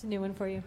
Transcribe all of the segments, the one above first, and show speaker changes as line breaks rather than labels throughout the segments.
It's a new one for you.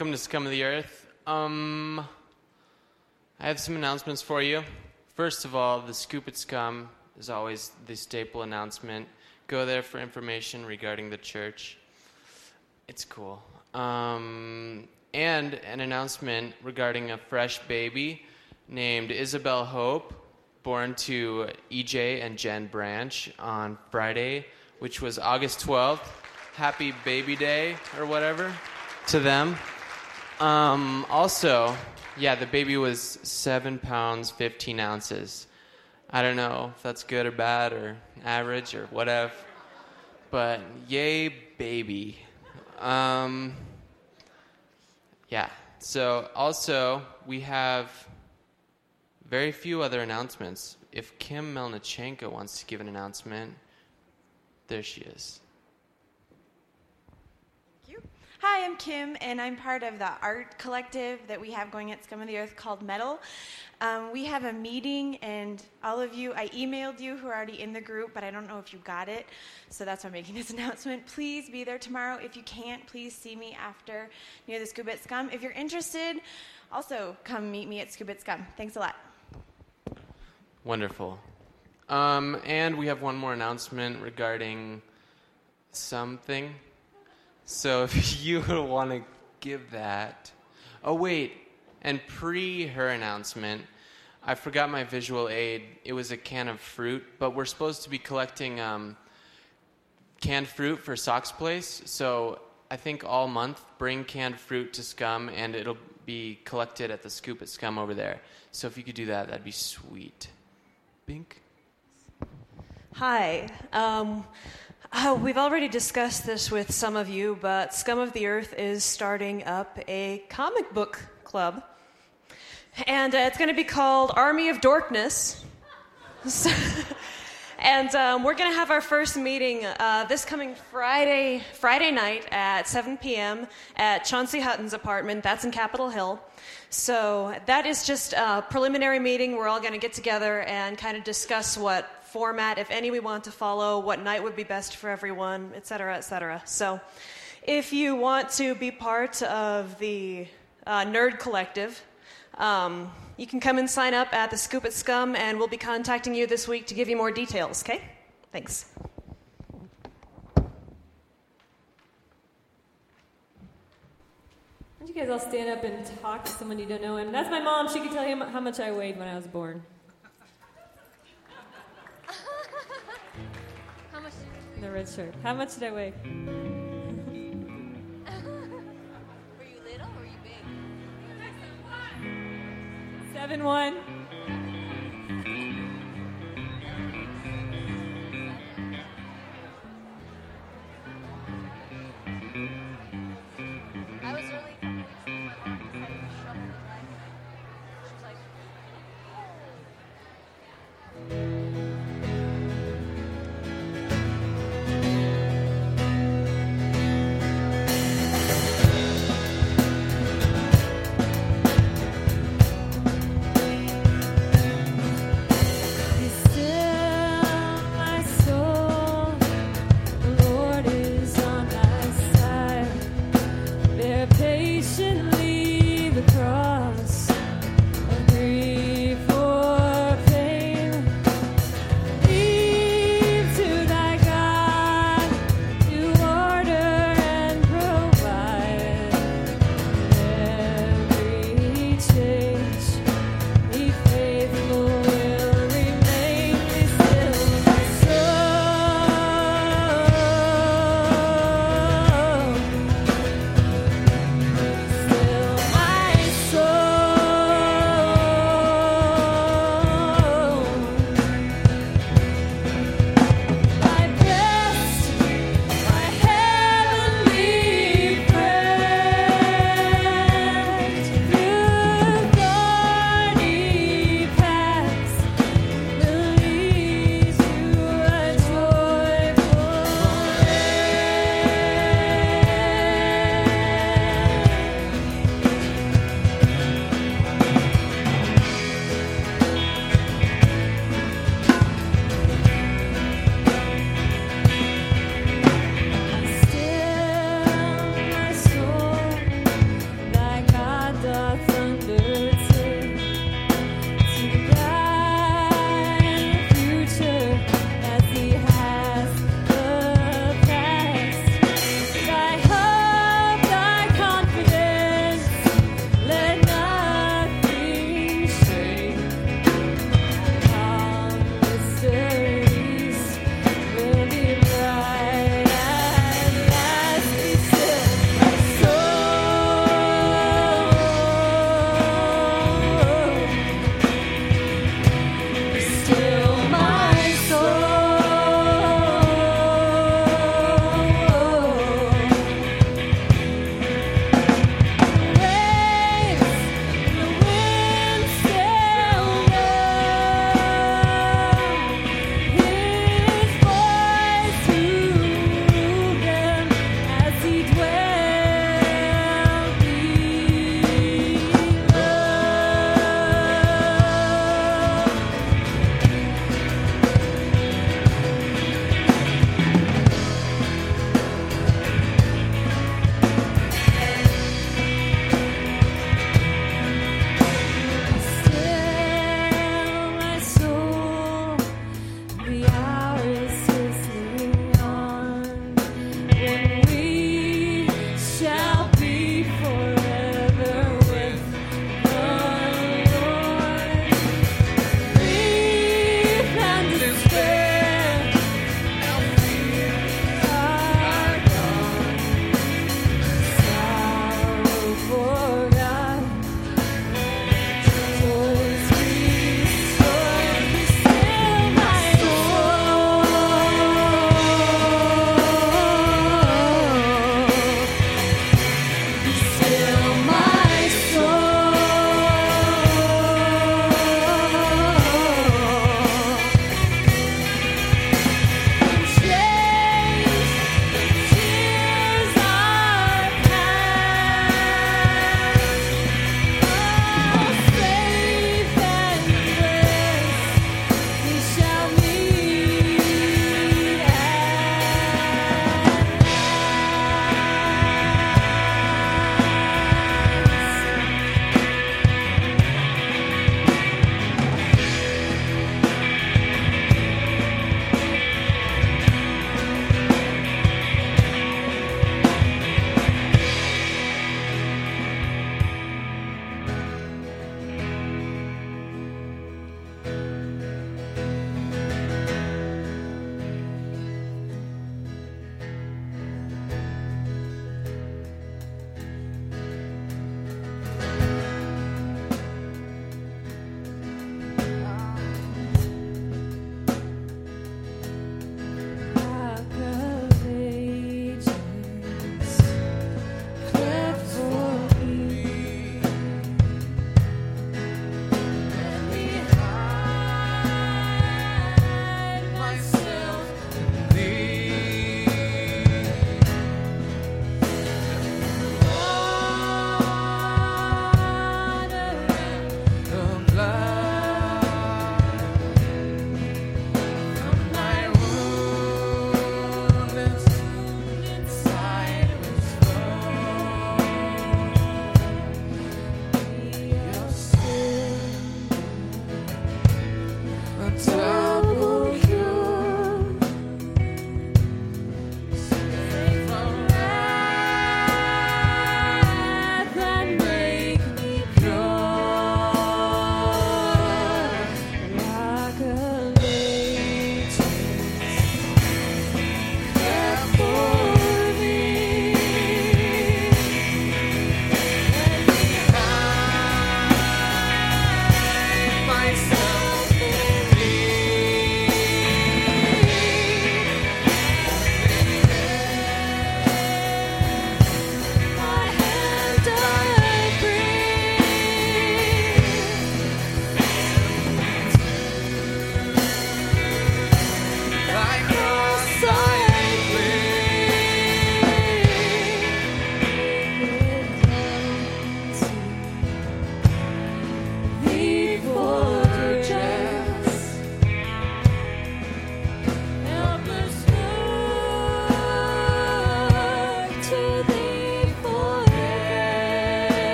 Welcome to Scum of the Earth.
Um, I have some announcements for you. First of all, the Scoop at Scum is always the staple announcement. Go there for information regarding the church. It's cool. Um, and an announcement regarding a fresh baby named Isabel Hope, born to EJ and Jen Branch on Friday, which was August 12th. Happy baby day or whatever to them. Um, also, yeah, the baby was seven pounds, 15 ounces. I don't know if that's good or bad or average or whatever, but yay, baby. Um, yeah, so also we have very few other announcements. If Kim Melnichenko wants to give an announcement, there she is.
Hi, I'm Kim, and I'm part of the art collective that we have going at Scum of the Earth called Metal. Um, we have a meeting, and all of you, I emailed you who are already in the group, but I don't know if you got it, so that's why I'm making this announcement. Please be there tomorrow. If you can't, please see me after near the at Scum. If you're interested, also come meet me at at Scum. Thanks a lot.
Wonderful. Um, and we have one more announcement regarding something. So if you want to give that. Oh, wait. And pre her announcement, I forgot my visual aid. It was a can of fruit, but we're supposed to be collecting um, canned fruit for Sox Place. So I think all month, bring canned fruit to Scum, and it'll be collected at the scoop at Scum over there. So if you could do that, that'd be sweet. Bink.
Hi. Um, uh, we've already discussed this with some of you, but Scum of the Earth is starting up a comic book club. And uh, it's going to be called Army of Dorkness. and um, we're going to have our first meeting uh, this coming Friday, Friday night at 7 p.m. at Chauncey Hutton's apartment. That's in Capitol Hill. So that is just a preliminary meeting. We're all going to get together and kind of discuss what format, if any, we want to follow, what night would be best for everyone, et cetera, et cetera. So if you want to be part of the uh, Nerd Collective, um, you can come and sign up at the Scoop at Scum, and we'll be contacting you this week to give you more details, okay? Thanks.
Why don't you guys all stand up and talk to someone you don't know? And that's my mom. She could tell you how much I weighed when I was born. In the red shirt. How much did I weigh?
Were you little or were you big?
Seven one.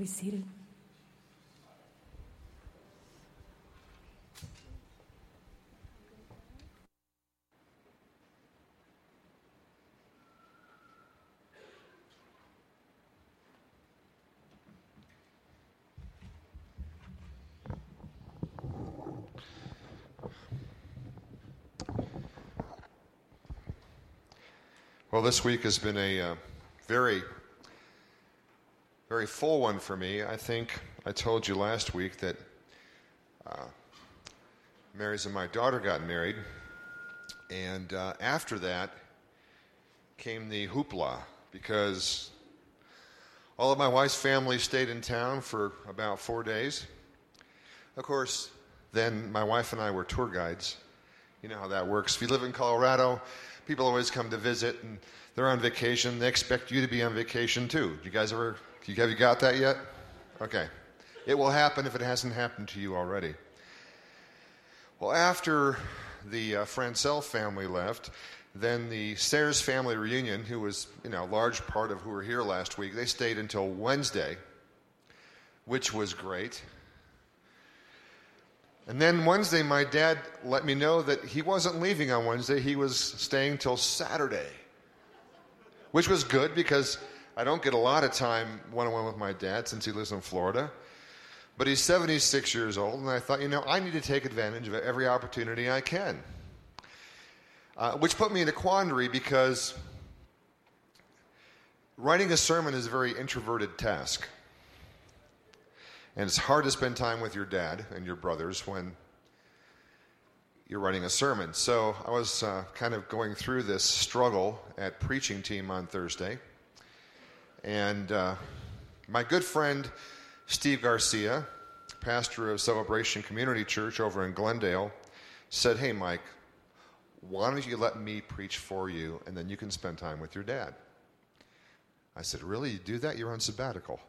Be seated.
Well, this week has been a uh, very, very full one for me. I think I told you last week that uh, Mary's and my daughter got married, and uh, after that came the hoopla because all of my wife's family stayed in town for about four days. Of course, then my wife and I were tour guides. You know how that works. If you live in Colorado, people always come to visit and they're on vacation. They expect you to be on vacation too. You guys ever, you, have you got that yet? Okay. It will happen if it hasn't happened to you already. Well, after the uh, Francel family left, then the Sayers family reunion, who was, you know, a large part of who were here last week, they stayed until Wednesday, which was great. And then Wednesday, my dad let me know that he wasn't leaving on Wednesday. He was staying till Saturday, which was good because I don't get a lot of time one on one with my dad since he lives in Florida. But he's 76 years old, and I thought, you know, I need to take advantage of every opportunity I can. Uh, which put me in a quandary because writing a sermon is a very introverted task. And it's hard to spend time with your dad and your brothers when you're writing a sermon. So I was uh, kind of going through this struggle at preaching team on Thursday. And uh, my good friend Steve Garcia, pastor of Celebration Community Church over in Glendale, said, Hey, Mike, why don't you let me preach for you and then you can spend time with your dad? I said, Really? You do that? You're on sabbatical.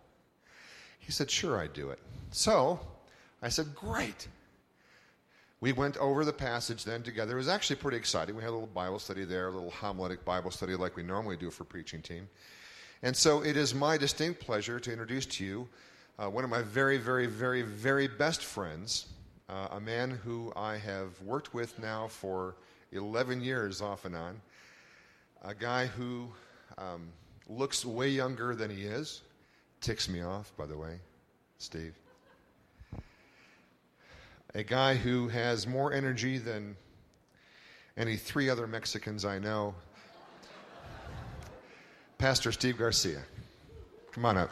He said, Sure, I'd do it. So I said, Great. We went over the passage then together. It was actually pretty exciting. We had a little Bible study there, a little homiletic Bible study like we normally do for preaching team. And so it is my distinct pleasure to introduce to you uh, one of my very, very, very, very best friends, uh, a man who I have worked with now for 11 years off and on, a guy who um, looks way younger than he is, ticks me off, by the way, Steve. A guy who has more energy than any three other Mexicans I know. Pastor Steve Garcia. Come on up.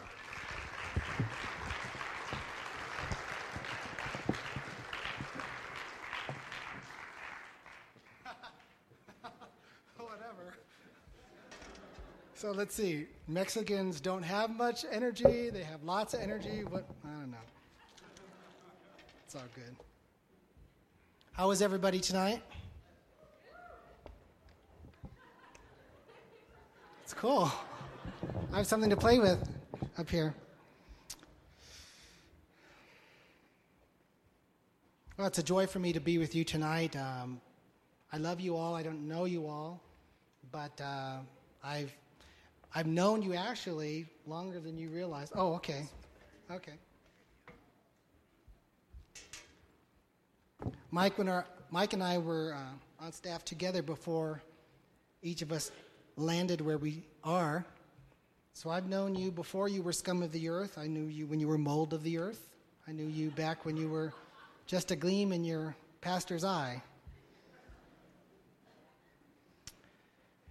So let's see. Mexicans don't have much energy. They have lots of energy. What? I don't know. It's all good. How is everybody tonight? It's cool. I have something to play with up here. Well, it's a joy for me to be with you tonight. Um, I love you all. I don't know you all, but uh, I've I've known you actually longer than you realize. Oh, okay, okay. Mike, when our, Mike and I were uh, on staff together before each of us landed where we are. So I've known you before you were scum of the earth. I knew you when you were mold of the earth. I knew you back when you were just a gleam in your pastor's eye.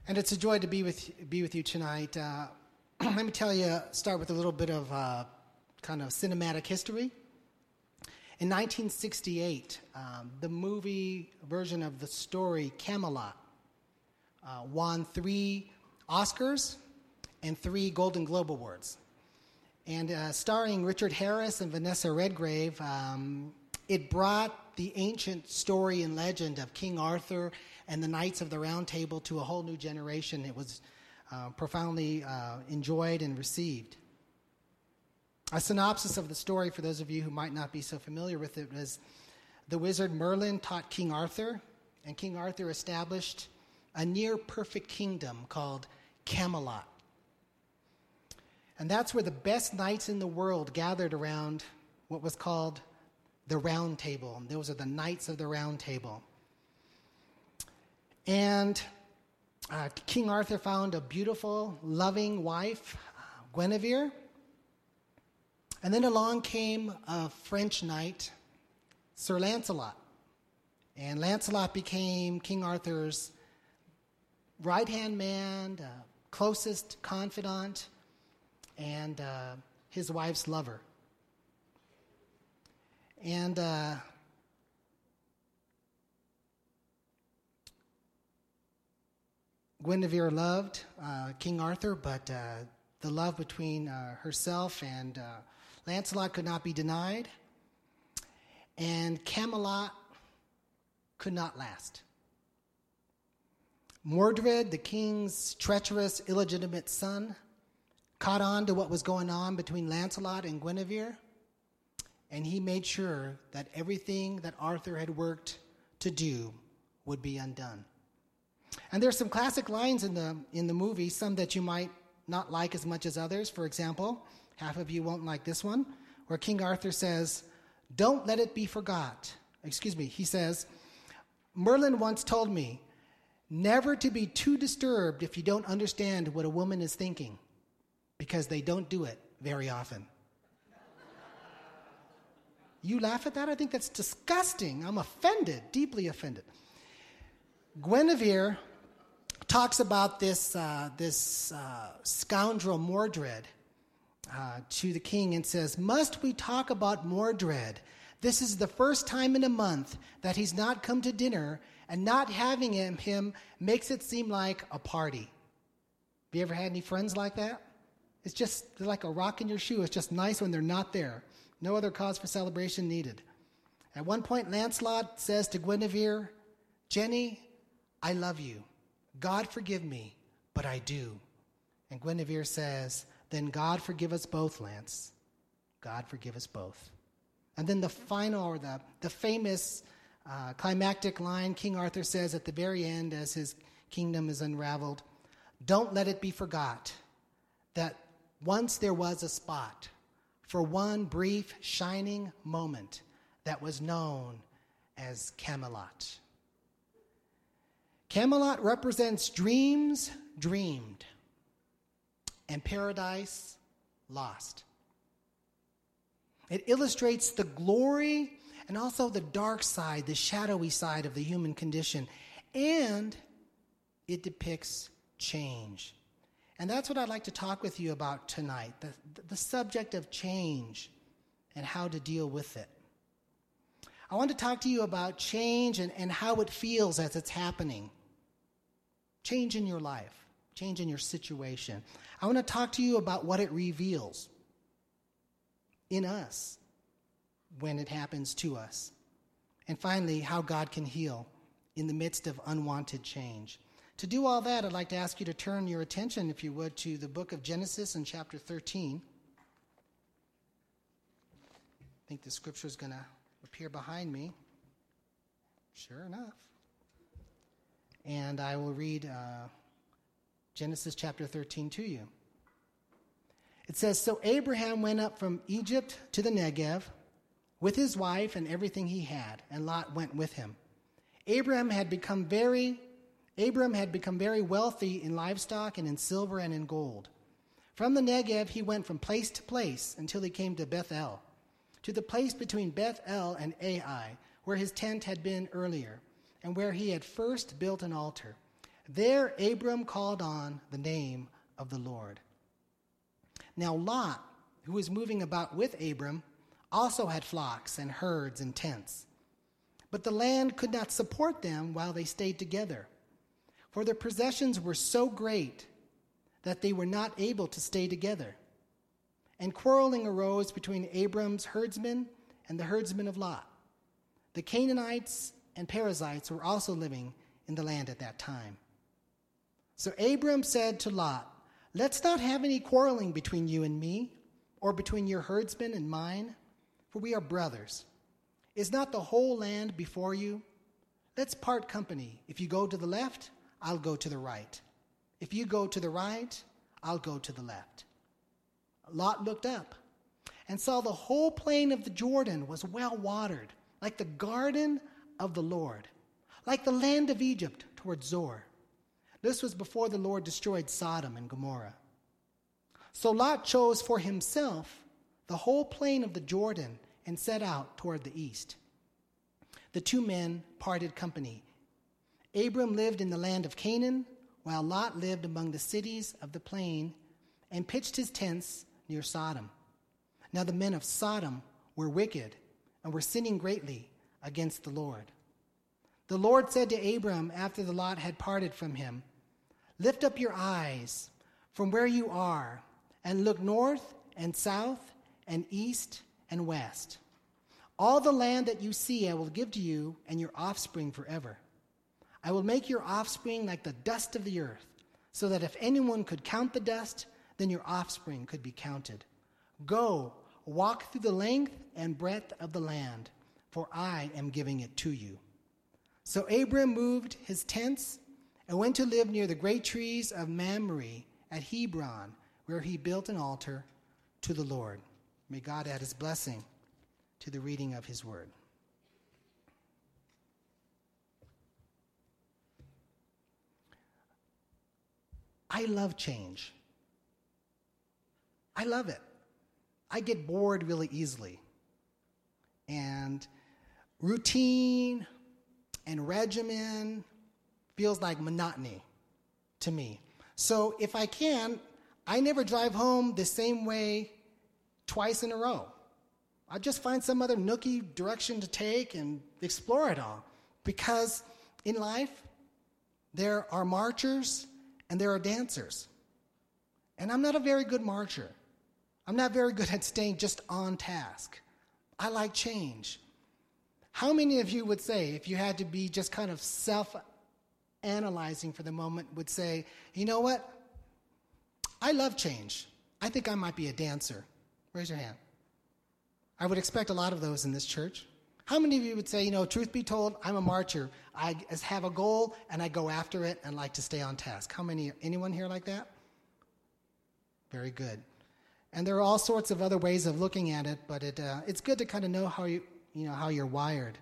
And it's a joy to be with, be with you tonight. Uh, let me tell you, start with a little bit of uh, kind of cinematic history. In 1968, um, the movie version of the story Camelot uh, won three Oscars and three Golden Globe Awards. And uh, starring Richard Harris and Vanessa Redgrave, um, it brought the ancient story and legend of King Arthur and the Knights of the Round Table to a whole new generation. It was uh, profoundly uh, enjoyed and received. A synopsis of the story, for those of you who might not be so familiar with it, was the wizard Merlin taught King Arthur, and King Arthur established a near perfect kingdom called Camelot. And that's where the best knights in the world gathered around what was called the Round Table. And those are the Knights of the Round Table. And uh, King Arthur found a beautiful, loving wife, Guinevere. And then along came a French knight, Sir Lancelot. And Lancelot became King Arthur's right hand man, uh, closest confidant, and uh, his wife's lover. And uh, Guinevere loved uh, King Arthur, but uh, the love between uh, herself and uh, Lancelot could not be denied. And Camelot could not last. Mordred, the king's treacherous, illegitimate son, caught on to what was going on between Lancelot and Guinevere, and he made sure that everything that Arthur had worked to do would be undone. And there's some classic lines in the in the movie, some that you might not like as much as others. For example, half of you won't like this one, where King Arthur says, "Don't let it be forgot." Excuse me. He says, "Merlin once told me never to be too disturbed if you don't understand what a woman is thinking, because they don't do it very often." You laugh at that? I think that's disgusting. I'm offended, deeply offended. Guinevere talks about this, uh, this uh, scoundrel Mordred uh, to the king and says, Must we talk about Mordred? This is the first time in a month that he's not come to dinner, and not having him, him makes it seem like a party. Have you ever had any friends like that? It's just like a rock in your shoe. It's just nice when they're not there. No other cause for celebration needed. At one point, Lancelot says to Guinevere, Jenny, I love you. God forgive me, but I do. And Guinevere says, Then God forgive us both, Lance. God forgive us both. And then the final, or the, the famous uh, climactic line King Arthur says at the very end as his kingdom is unraveled Don't let it be forgot that once there was a spot for one brief, shining moment that was known as Camelot. Camelot represents dreams dreamed and paradise lost. It illustrates the glory and also the dark side, the shadowy side of the human condition. And it depicts change. And that's what I'd like to talk with you about tonight the, the subject of change and how to deal with it. I want to talk to you about change and, and how it feels as it's happening. Change in your life, change in your situation. I want to talk to you about what it reveals in us when it happens to us. And finally, how God can heal in the midst of unwanted change. To do all that, I'd like to ask you to turn your attention, if you would, to the book of Genesis in chapter 13. I think the scripture is going to appear behind me. Sure enough. And I will read uh, Genesis chapter 13 to you. It says So Abraham went up from Egypt to the Negev with his wife and everything he had, and Lot went with him. Abraham had become very Abram had become very wealthy in livestock and in silver and in gold. From the Negev, he went from place to place until he came to Bethel, to the place between Bethel and Ai, where his tent had been earlier, and where he had first built an altar. There, Abram called on the name of the Lord. Now, Lot, who was moving about with Abram, also had flocks and herds and tents. But the land could not support them while they stayed together for their possessions were so great that they were not able to stay together. And quarreling arose between Abram's herdsmen and the herdsmen of Lot. The Canaanites and Perizzites were also living in the land at that time. So Abram said to Lot, Let's not have any quarreling between you and me, or between your herdsmen and mine, for we are brothers. Is not the whole land before you? Let's part company. If you go to the left, I'll go to the right. If you go to the right, I'll go to the left. Lot looked up and saw the whole plain of the Jordan was well watered, like the garden of the Lord, like the land of Egypt toward Zoar. This was before the Lord destroyed Sodom and Gomorrah. So Lot chose for himself the whole plain of the Jordan and set out toward the east. The two men parted company. Abram lived in the land of Canaan, while Lot lived among the cities of the plain and pitched his tents near Sodom. Now the men of Sodom were wicked and were sinning greatly against the Lord. The Lord said to Abram after the Lot had parted from him, Lift up your eyes from where you are and look north and south and east and west. All the land that you see I will give to you and your offspring forever. I will make your offspring like the dust of the earth, so that if anyone could count the dust, then your offspring could be counted. Go, walk through the length and breadth of the land, for I am giving it to you. So Abram moved his tents and went to live near the great trees of Mamre at Hebron, where he built an altar to the Lord. May God add his blessing to the reading of his word. I love change. I love it. I get bored really easily. And routine and regimen feels like monotony to me. So if I can, I never drive home the same way twice in a row. I just find some other nooky direction to take and explore it all. Because in life, there are marchers and there are dancers. And I'm not a very good marcher. I'm not very good at staying just on task. I like change. How many of you would say, if you had to be just kind of self analyzing for the moment, would say, you know what? I love change. I think I might be a dancer. Raise your hand. I would expect a lot of those in this church. How many of you would say, you know, truth be told, I'm a marcher. I have a goal and I go after it and like to stay on task. How many, anyone here like that? Very good. And there are all sorts of other ways of looking at it, but it, uh, it's good to kind of know how, you, you know how you're wired.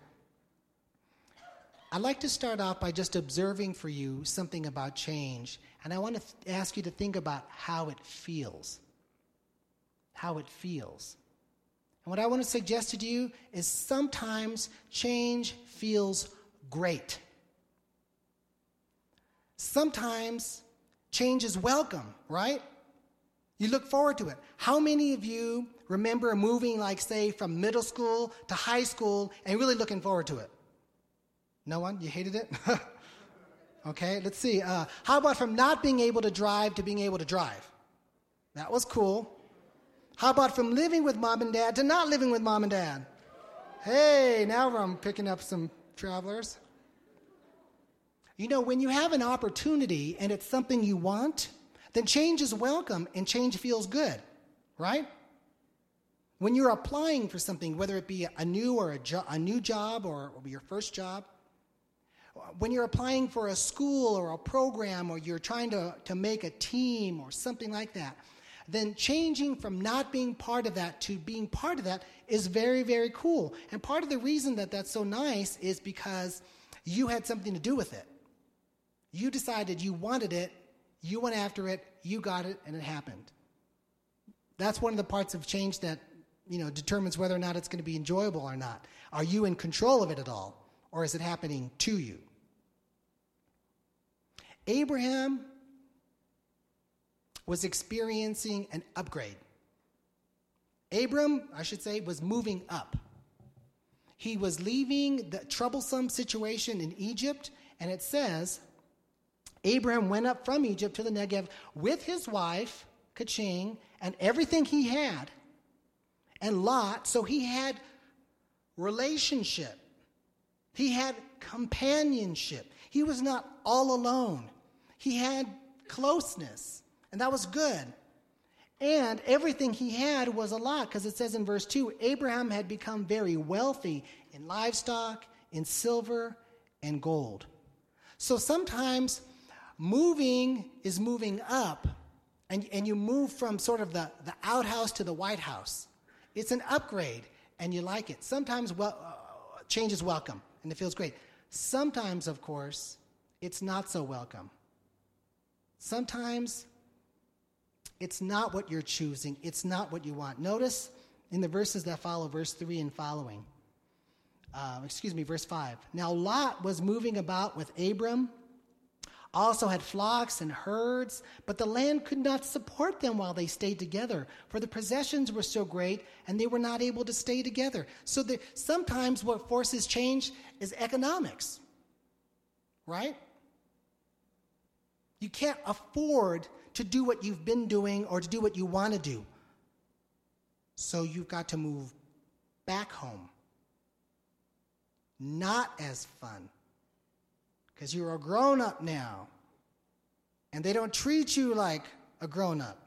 I'd like to start off by just observing for you something about change, and I want to th- ask you to think about how it feels. How it feels. And what I want to suggest to you is sometimes change feels great. Sometimes change is welcome, right? You look forward to it. How many of you remember moving, like, say, from middle school to high school and really looking forward to it? No one? You hated it? okay, let's see. Uh, how about from not being able to drive to being able to drive? That was cool. How about from living with mom and dad to not living with mom and dad? Hey, now I'm picking up some travelers. You know, when you have an opportunity and it's something you want, then change is welcome and change feels good, right? When you're applying for something, whether it be a new or a, jo- a new job or, your first job, when you're applying for a school or a program or you're trying to, to make a team or something like that, then changing from not being part of that to being part of that is very, very cool. And part of the reason that that's so nice is because you had something to do with it. You decided you wanted it, you went after it, you got it, and it happened. That's one of the parts of change that you know determines whether or not it's going to be enjoyable or not. Are you in control of it at all, or is it happening to you? Abraham was experiencing an upgrade. Abram, I should say, was moving up. He was leaving the troublesome situation in Egypt, and it says Abraham went up from Egypt to the Negev with his wife, Kaching, and everything he had, and Lot. So he had relationship, he had companionship. He was not all alone, he had closeness, and that was good. And everything he had was a lot, because it says in verse 2 Abraham had become very wealthy in livestock, in silver, and gold. So sometimes moving is moving up, and, and you move from sort of the, the outhouse to the White House. It's an upgrade, and you like it. Sometimes well, uh, change is welcome, and it feels great. Sometimes, of course, it's not so welcome. Sometimes it's not what you're choosing, it's not what you want. Notice in the verses that follow, verse 3 and following. Uh, excuse me, verse 5. Now Lot was moving about with Abram, also had flocks and herds, but the land could not support them while they stayed together, for the possessions were so great and they were not able to stay together. So the, sometimes what forces change is economics, right? You can't afford to do what you've been doing or to do what you want to do. So you've got to move back home. Not as fun. Because you're a grown up now. And they don't treat you like a grown up.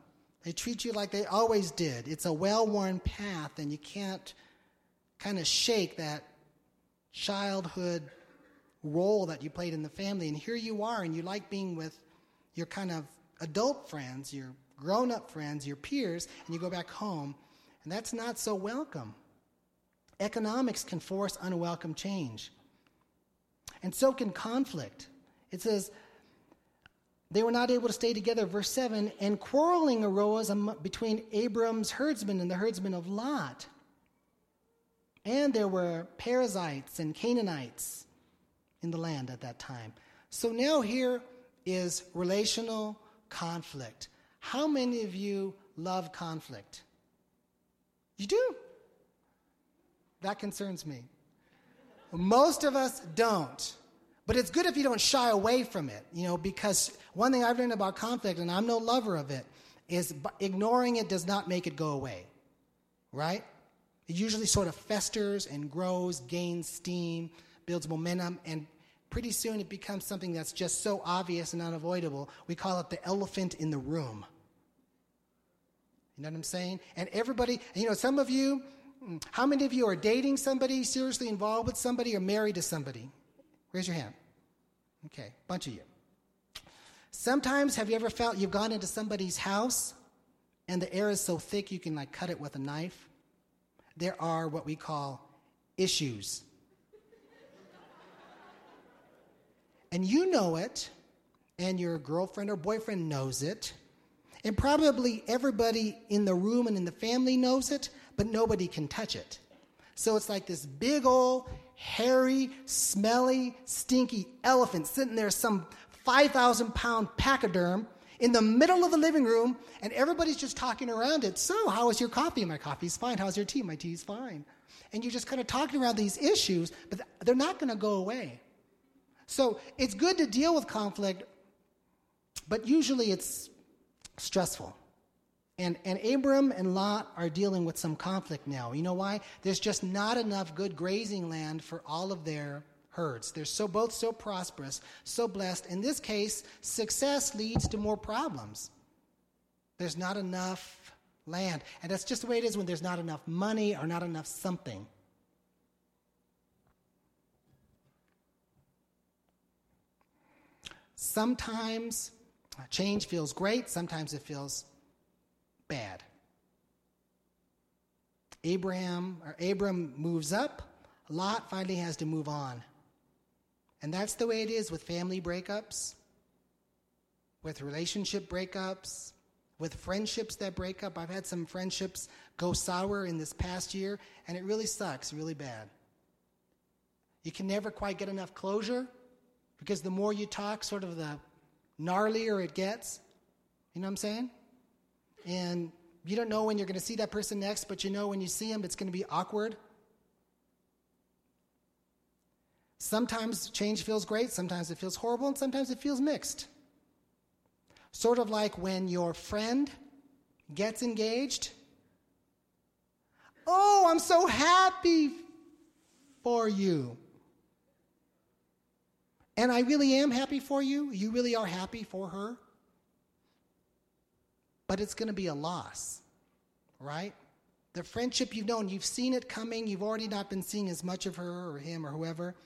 They treat you like they always did. It's a well worn path, and you can't kind of shake that childhood role that you played in the family. And here you are, and you like being with your kind of adult friends, your grown up friends, your peers, and you go back home, and that's not so welcome. Economics can force unwelcome change. And so can conflict. It says, they were not able to stay together, verse 7, and quarreling arose between Abram's herdsmen and the herdsmen of Lot. And there were Perizzites and Canaanites in the land at that time. So now here is relational conflict. How many of you love conflict? You do? That concerns me. Most of us don't. But it's good if you don't shy away from it, you know, because one thing I've learned about conflict, and I'm no lover of it, is ignoring it does not make it go away, right? It usually sort of festers and grows, gains steam, builds momentum, and pretty soon it becomes something that's just so obvious and unavoidable. We call it the elephant in the room. You know what I'm saying? And everybody, you know, some of you, how many of you are dating somebody, seriously involved with somebody, or married to somebody? Raise your hand. Okay, bunch of you. Sometimes, have you ever felt you've gone into somebody's house and the air is so thick you can like cut it with a knife? There are what we call issues. and you know it, and your girlfriend or boyfriend knows it, and probably everybody in the room and in the family knows it, but nobody can touch it. So it's like this big old, hairy, smelly, stinky elephant sitting there, some 5,000 pound pachyderm in the middle of the living room, and everybody's just talking around it. So, how is your coffee? My coffee's fine. How's your tea? My tea's fine. And you're just kind of talking around these issues, but they're not going to go away. So, it's good to deal with conflict, but usually it's stressful. And, and Abram and Lot are dealing with some conflict now. You know why? There's just not enough good grazing land for all of their herds. They're so both so prosperous, so blessed. In this case, success leads to more problems. There's not enough land. And that's just the way it is when there's not enough money or not enough something. Sometimes uh, change feels great, sometimes it feels bad. Abraham or Abram moves up, Lot finally has to move on. And that's the way it is with family breakups, with relationship breakups, with friendships that break up. I've had some friendships go sour in this past year, and it really sucks really bad. You can never quite get enough closure because the more you talk, sort of the gnarlier it gets. You know what I'm saying? And you don't know when you're going to see that person next, but you know when you see them, it's going to be awkward. Sometimes change feels great, sometimes it feels horrible, and sometimes it feels mixed. Sort of like when your friend gets engaged. Oh, I'm so happy for you. And I really am happy for you. You really are happy for her but it's going to be a loss, right? The friendship you've known, you've seen it coming, you've already not been seeing as much of her or him or whoever.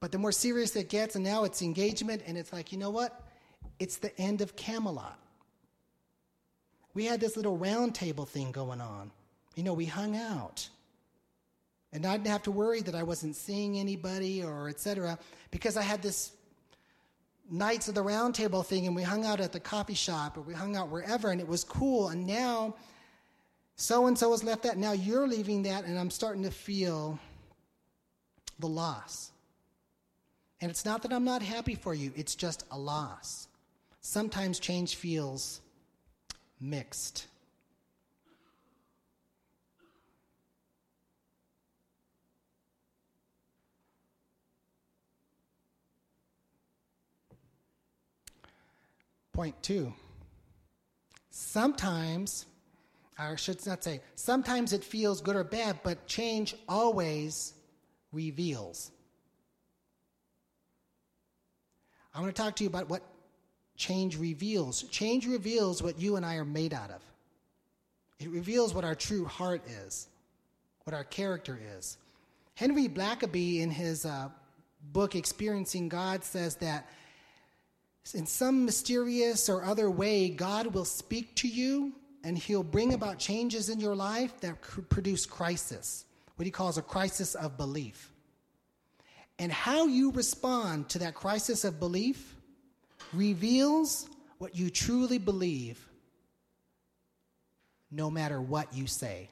But the more serious it gets, and now it's engagement, and it's like, you know what? it's the end of Camelot. We had this little round table thing going on. You know, we hung out. And I didn't have to worry that I wasn't seeing anybody or etc. because I had this knights of the round table thing and we hung out at the coffee shop or we hung out wherever and it was cool. And now so and so has left that. Now you're leaving that and I'm starting to feel the loss. And it's not that I'm not happy for you, it's just a loss. Sometimes change feels mixed. Point two. Sometimes, I should not say, sometimes it feels good or bad, but change always reveals. I want to talk to you about what change reveals. Change reveals what you and I are made out of. It reveals what our true heart is, what our character is. Henry Blackaby, in his uh, book Experiencing God, says that in some mysterious or other way, God will speak to you and he'll bring about changes in your life that produce crisis, what he calls a crisis of belief. And how you respond to that crisis of belief reveals what you truly believe, no matter what you say.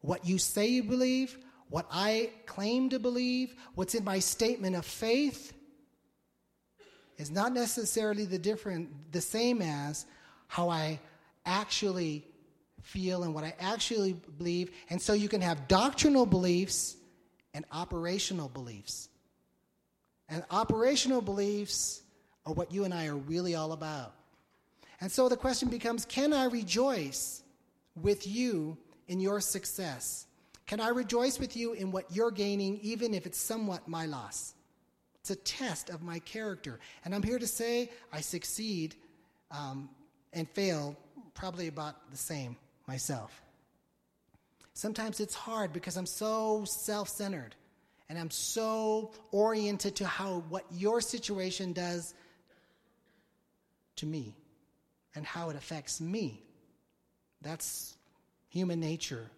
What you say you believe, what I claim to believe, what's in my statement of faith is not necessarily the different the same as how I actually feel and what I actually believe. And so you can have doctrinal beliefs and operational beliefs. And operational beliefs are what you and I are really all about. And so the question becomes can I rejoice with you in your success? Can I rejoice with you in what you're gaining, even if it's somewhat my loss? It's a test of my character. And I'm here to say I succeed um, and fail probably about the same myself. Sometimes it's hard because I'm so self centered and I'm so oriented to how what your situation does to me and how it affects me. That's human nature,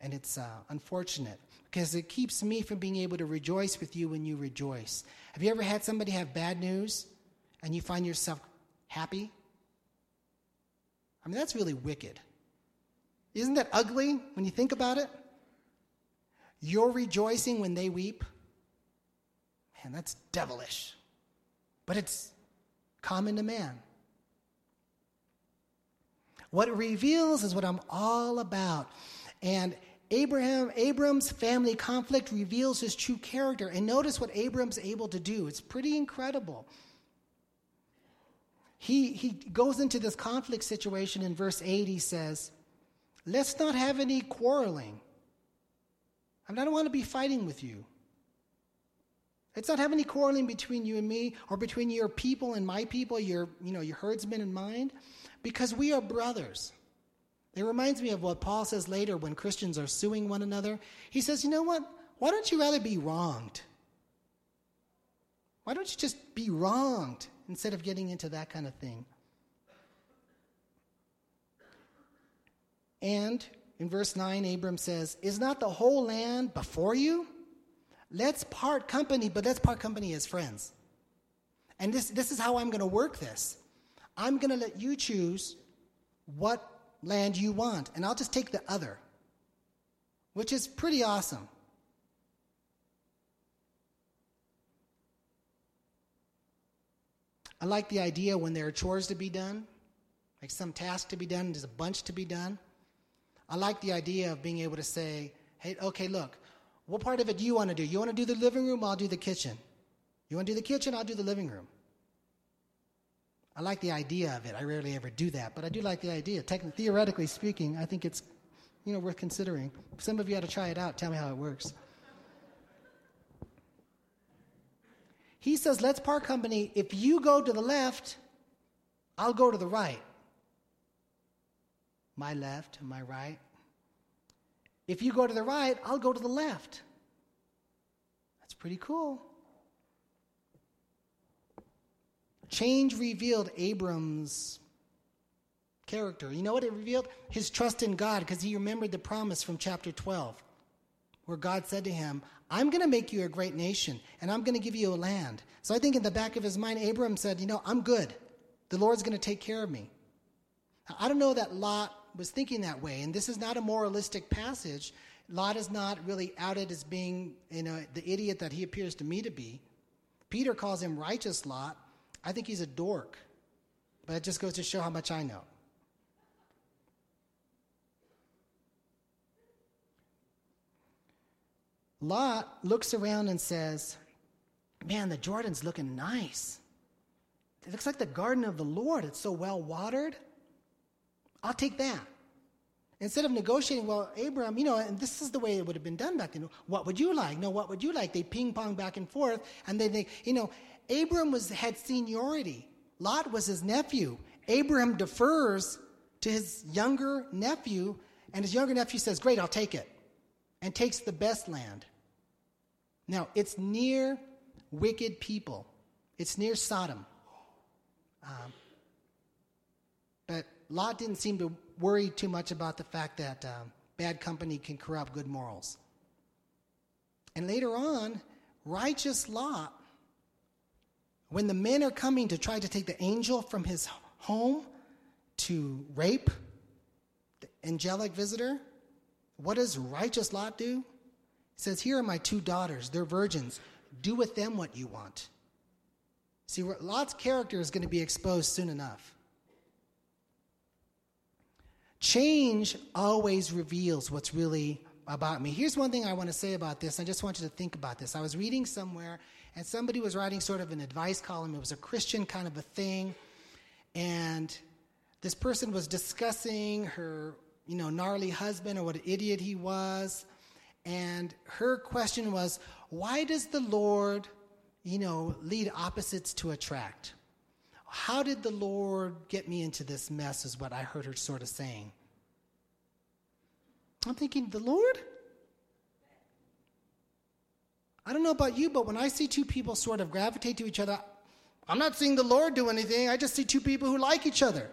and it's uh, unfortunate because it keeps me from being able to rejoice with you when you rejoice. Have you ever had somebody have bad news and you find yourself happy? I mean, that's really wicked. Isn't that ugly when you think about it? You're rejoicing when they weep. Man, that's devilish. But it's common to man. What it reveals is what I'm all about. And Abraham, Abram's family conflict reveals his true character. And notice what Abram's able to do. It's pretty incredible. He, he goes into this conflict situation in verse 8. He says, Let's not have any quarreling. I, I don't want to be fighting with you. Let's not have any quarreling between you and me or between your people and my people, your, you know, your herdsmen and mine, because we are brothers. It reminds me of what Paul says later when Christians are suing one another. He says, You know what? Why don't you rather be wronged? Why don't you just be wronged instead of getting into that kind of thing? And in verse 9, Abram says, Is not the whole land before you? Let's part company, but let's part company as friends. And this, this is how I'm going to work this. I'm going to let you choose what land you want, and I'll just take the other, which is pretty awesome. I like the idea when there are chores to be done, like some task to be done, there's a bunch to be done. I like the idea of being able to say, hey, okay, look, what part of it do you want to do? You want to do the living room? I'll do the kitchen. You want to do the kitchen? I'll do the living room. I like the idea of it. I rarely ever do that, but I do like the idea. Technically, theoretically speaking, I think it's you know worth considering. Some of you ought to try it out. Tell me how it works. He says, "Let's part company. If you go to the left, I'll go to the right. My left my right. If you go to the right, I'll go to the left. That's pretty cool." Change revealed Abram's character. You know what it revealed? His trust in God because he remembered the promise from chapter 12 where God said to him, I'm going to make you a great nation and I'm going to give you a land. So I think in the back of his mind, Abram said, You know, I'm good. The Lord's going to take care of me. Now, I don't know that Lot was thinking that way, and this is not a moralistic passage. Lot is not really outed as being you know, the idiot that he appears to me to be. Peter calls him righteous Lot. I think he's a dork, but it just goes to show how much I know. Lot looks around and says, Man, the Jordan's looking nice. It looks like the garden of the Lord. It's so well watered. I'll take that. Instead of negotiating, well, Abram, you know, and this is the way it would have been done back then. What would you like? No, what would you like? They ping pong back and forth, and then they, you know, Abram was had seniority. Lot was his nephew. Abraham defers to his younger nephew, and his younger nephew says, "Great, I'll take it," and takes the best land. Now it's near wicked people. It's near Sodom. Um, but Lot didn't seem to worry too much about the fact that um, bad company can corrupt good morals. And later on, righteous Lot, when the men are coming to try to take the angel from his home to rape the angelic visitor, what does righteous Lot do? He says, Here are my two daughters, they're virgins. Do with them what you want. See, Lot's character is going to be exposed soon enough. Change always reveals what's really about me. Here's one thing I want to say about this. I just want you to think about this. I was reading somewhere, and somebody was writing sort of an advice column. It was a Christian kind of a thing. And this person was discussing her, you know, gnarly husband or what an idiot he was. And her question was, why does the Lord, you know, lead opposites to attract? How did the Lord get me into this mess, is what I heard her sort of saying. I'm thinking, the Lord? I don't know about you, but when I see two people sort of gravitate to each other, I'm not seeing the Lord do anything. I just see two people who like each other,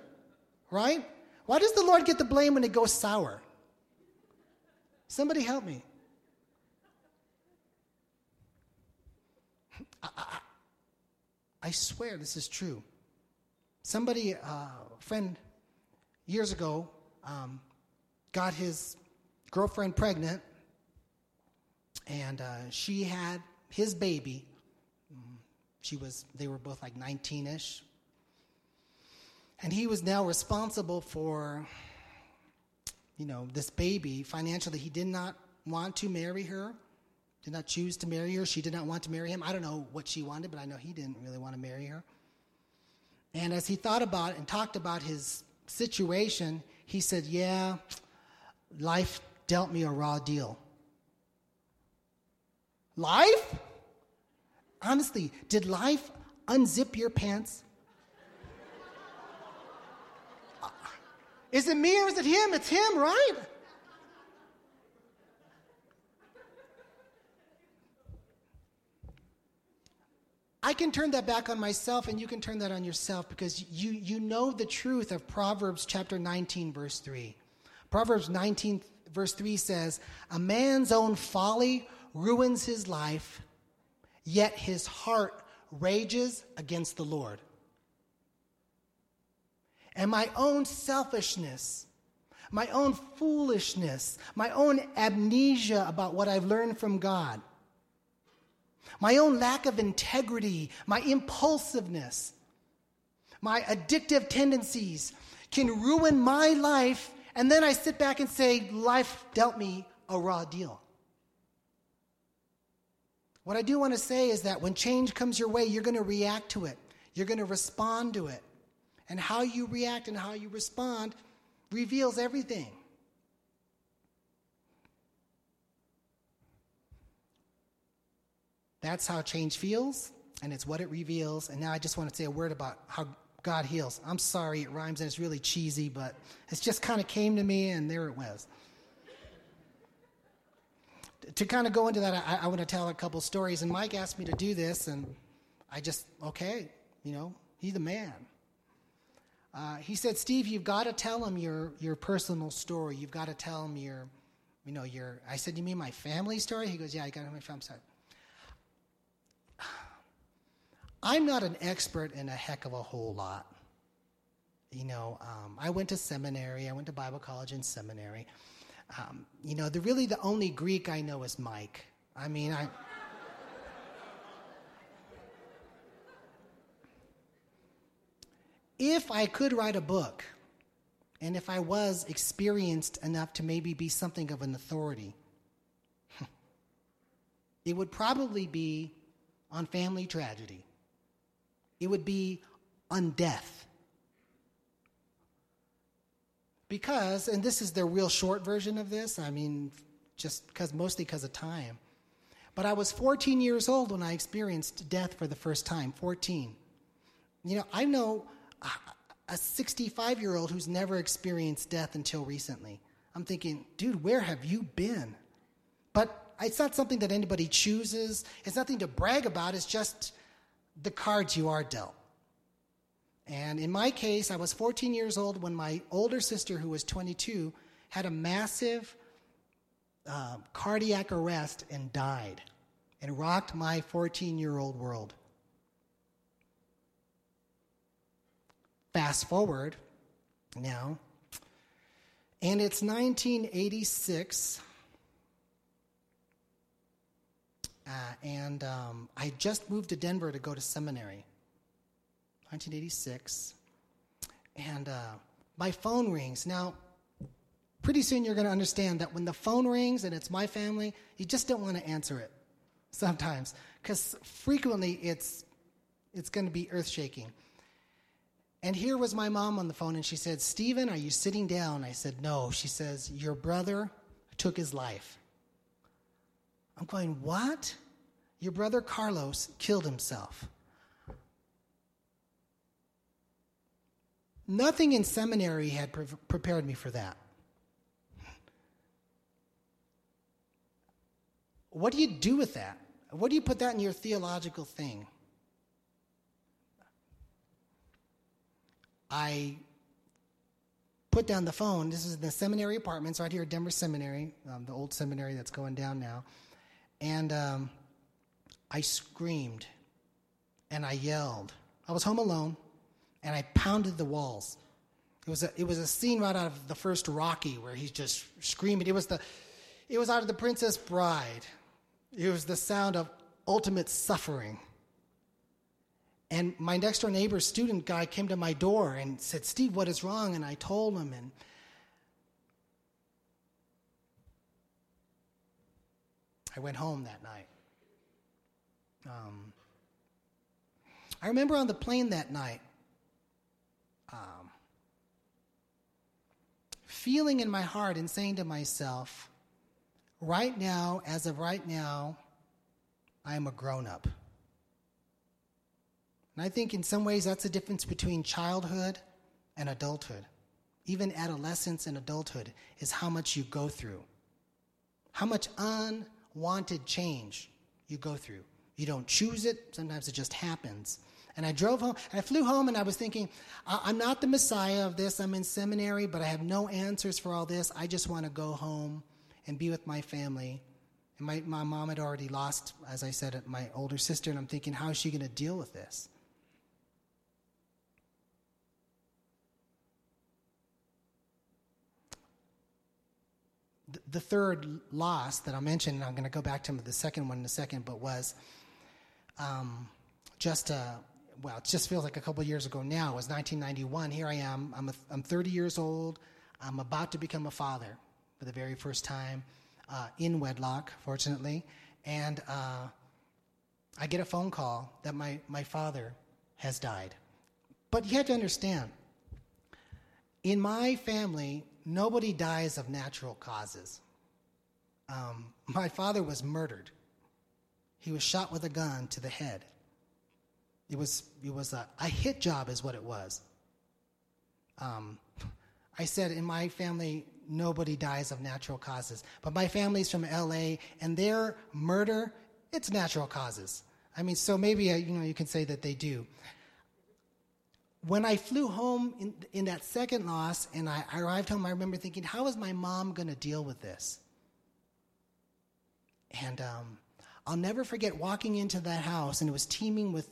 right? Why does the Lord get the blame when it goes sour? Somebody help me. I, I, I swear this is true. Somebody, uh, friend, years ago, um, got his girlfriend pregnant, and uh, she had his baby. She was, they were both like 19 ish. And he was now responsible for, you know, this baby financially. He did not want to marry her, did not choose to marry her. She did not want to marry him. I don't know what she wanted, but I know he didn't really want to marry her. And as he thought about and talked about his situation, he said, Yeah, life dealt me a raw deal. Life? Honestly, did life unzip your pants? Is it me or is it him? It's him, right? I can turn that back on myself and you can turn that on yourself because you, you know the truth of Proverbs chapter 19, verse 3. Proverbs 19, verse 3 says, A man's own folly ruins his life, yet his heart rages against the Lord. And my own selfishness, my own foolishness, my own amnesia about what I've learned from God, my own lack of integrity, my impulsiveness, my addictive tendencies can ruin my life. And then I sit back and say, Life dealt me a raw deal. What I do want to say is that when change comes your way, you're going to react to it, you're going to respond to it. And how you react and how you respond reveals everything. That's how change feels, and it's what it reveals. And now I just want to say a word about how God heals. I'm sorry it rhymes and it's really cheesy, but it just kind of came to me, and there it was. To kind of go into that, I, I want to tell a couple stories. And Mike asked me to do this, and I just, okay, you know, He's the man. Uh, he said, Steve, you've got to tell him your, your personal story. You've got to tell him your, you know, your. I said, you mean my family story? He goes, yeah, I got to my family story. I'm not an expert in a heck of a whole lot. You know, um, I went to seminary. I went to Bible college and seminary. Um, you know, the really the only Greek I know is Mike. I mean, I. if I could write a book, and if I was experienced enough to maybe be something of an authority, it would probably be on family tragedy. It would be on death. Because, and this is the real short version of this, I mean, just because, mostly because of time. But I was 14 years old when I experienced death for the first time. 14. You know, I know a 65 year old who's never experienced death until recently. I'm thinking, dude, where have you been? But it's not something that anybody chooses. It's nothing to brag about. It's just the cards you are dealt. And in my case, I was 14 years old when my older sister, who was 22, had a massive uh, cardiac arrest and died and rocked my 14 year old world. Fast forward now, and it's 1986. Uh, and um, I just moved to Denver to go to seminary. 1986. And uh, my phone rings. Now, pretty soon you're going to understand that when the phone rings and it's my family, you just don't want to answer it sometimes because frequently it's, it's going to be earth shaking. And here was my mom on the phone, and she said, Stephen, are you sitting down? I said, No. She says, Your brother took his life. I'm going, What? Your brother Carlos killed himself. Nothing in seminary had pre- prepared me for that. What do you do with that? What do you put that in your theological thing? I put down the phone. This is the seminary apartments right here at Denver Seminary, um, the old seminary that's going down now. And um, I screamed and I yelled. I was home alone and I pounded the walls. It was a, it was a scene right out of the first Rocky where he's just screaming. It was, the, it was out of The Princess Bride. It was the sound of ultimate suffering. And my next door neighbor student guy came to my door and said, Steve, what is wrong? And I told him, and I went home that night. Um, I remember on the plane that night, um, feeling in my heart and saying to myself, right now, as of right now, I am a grown up. And I think in some ways that's the difference between childhood and adulthood. Even adolescence and adulthood is how much you go through, how much unwanted change you go through. You don't choose it, sometimes it just happens. And I drove home, and I flew home, and I was thinking, I'm not the Messiah of this. I'm in seminary, but I have no answers for all this. I just want to go home and be with my family. And my, my mom had already lost, as I said, my older sister, and I'm thinking, how is she going to deal with this? the third loss that I'll mention, and I'm going to go back to the second one in a second, but was um, just, uh, well, it just feels like a couple years ago now. It was 1991. Here I am. I'm, a, I'm 30 years old. I'm about to become a father for the very first time uh, in wedlock, fortunately. And uh, I get a phone call that my, my father has died. But you have to understand, in my family, nobody dies of natural causes. Um, my father was murdered. He was shot with a gun to the head. It was, it was a, a hit job, is what it was. Um, I said in my family, nobody dies of natural causes. But my family's from LA, and their murder, it's natural causes. I mean, so maybe uh, you know you can say that they do. when I flew home in, in that second loss and I, I arrived home, I remember thinking, how is my mom going to deal with this? And um, I'll never forget walking into that house, and it was teeming with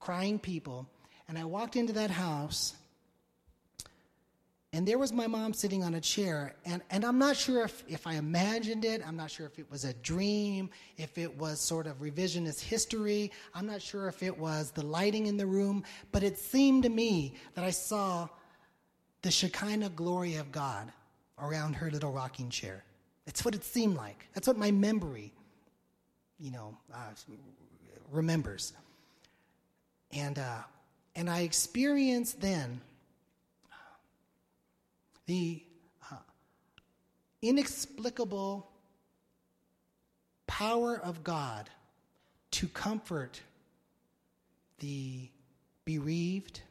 crying people. And I walked into that house, and there was my mom sitting on a chair. And, and I'm not sure if, if I imagined it, I'm not sure if it was a dream, if it was sort of revisionist history, I'm not sure if it was the lighting in the room, but it seemed to me that I saw the Shekinah glory of God around her little rocking chair. That's what it seemed like. That's what my memory, you know, uh, remembers. And, uh, and I experienced then the uh, inexplicable power of God to comfort the bereaved,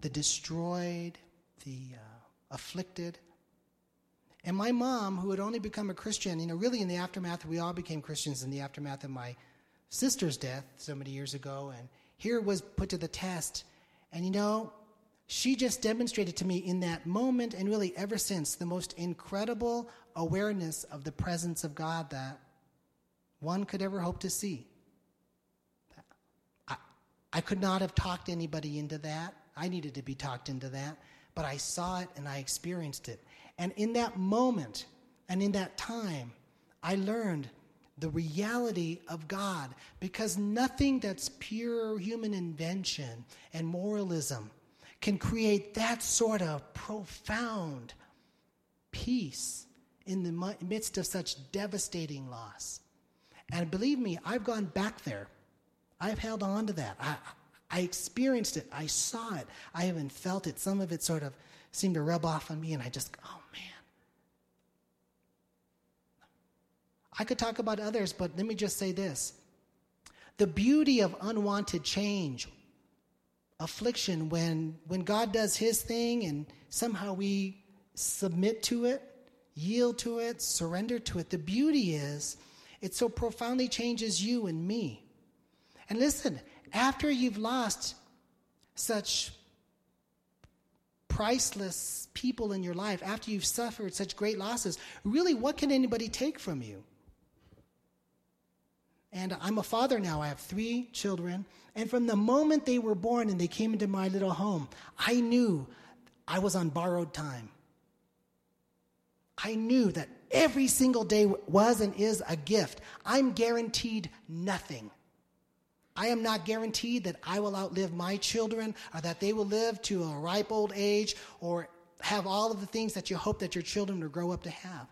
the destroyed, the uh, afflicted. And my mom, who had only become a Christian, you know, really in the aftermath, we all became Christians in the aftermath of my sister's death so many years ago. And here was put to the test. And you know, she just demonstrated to me in that moment and really ever since the most incredible awareness of the presence of God that one could ever hope to see. I, I could not have talked anybody into that. I needed to be talked into that. But I saw it and I experienced it. And in that moment and in that time, I learned the reality of God because nothing that's pure human invention and moralism can create that sort of profound peace in the midst of such devastating loss. And believe me, I've gone back there. I've held on to that. I, I experienced it. I saw it. I even felt it. Some of it sort of seemed to rub off on me, and I just, oh man. I could talk about others, but let me just say this. The beauty of unwanted change, affliction, when, when God does his thing and somehow we submit to it, yield to it, surrender to it, the beauty is it so profoundly changes you and me. And listen, after you've lost such priceless people in your life, after you've suffered such great losses, really, what can anybody take from you? And I'm a father now. I have three children. And from the moment they were born and they came into my little home, I knew I was on borrowed time. I knew that every single day was and is a gift. I'm guaranteed nothing. I am not guaranteed that I will outlive my children or that they will live to a ripe old age or have all of the things that you hope that your children will grow up to have.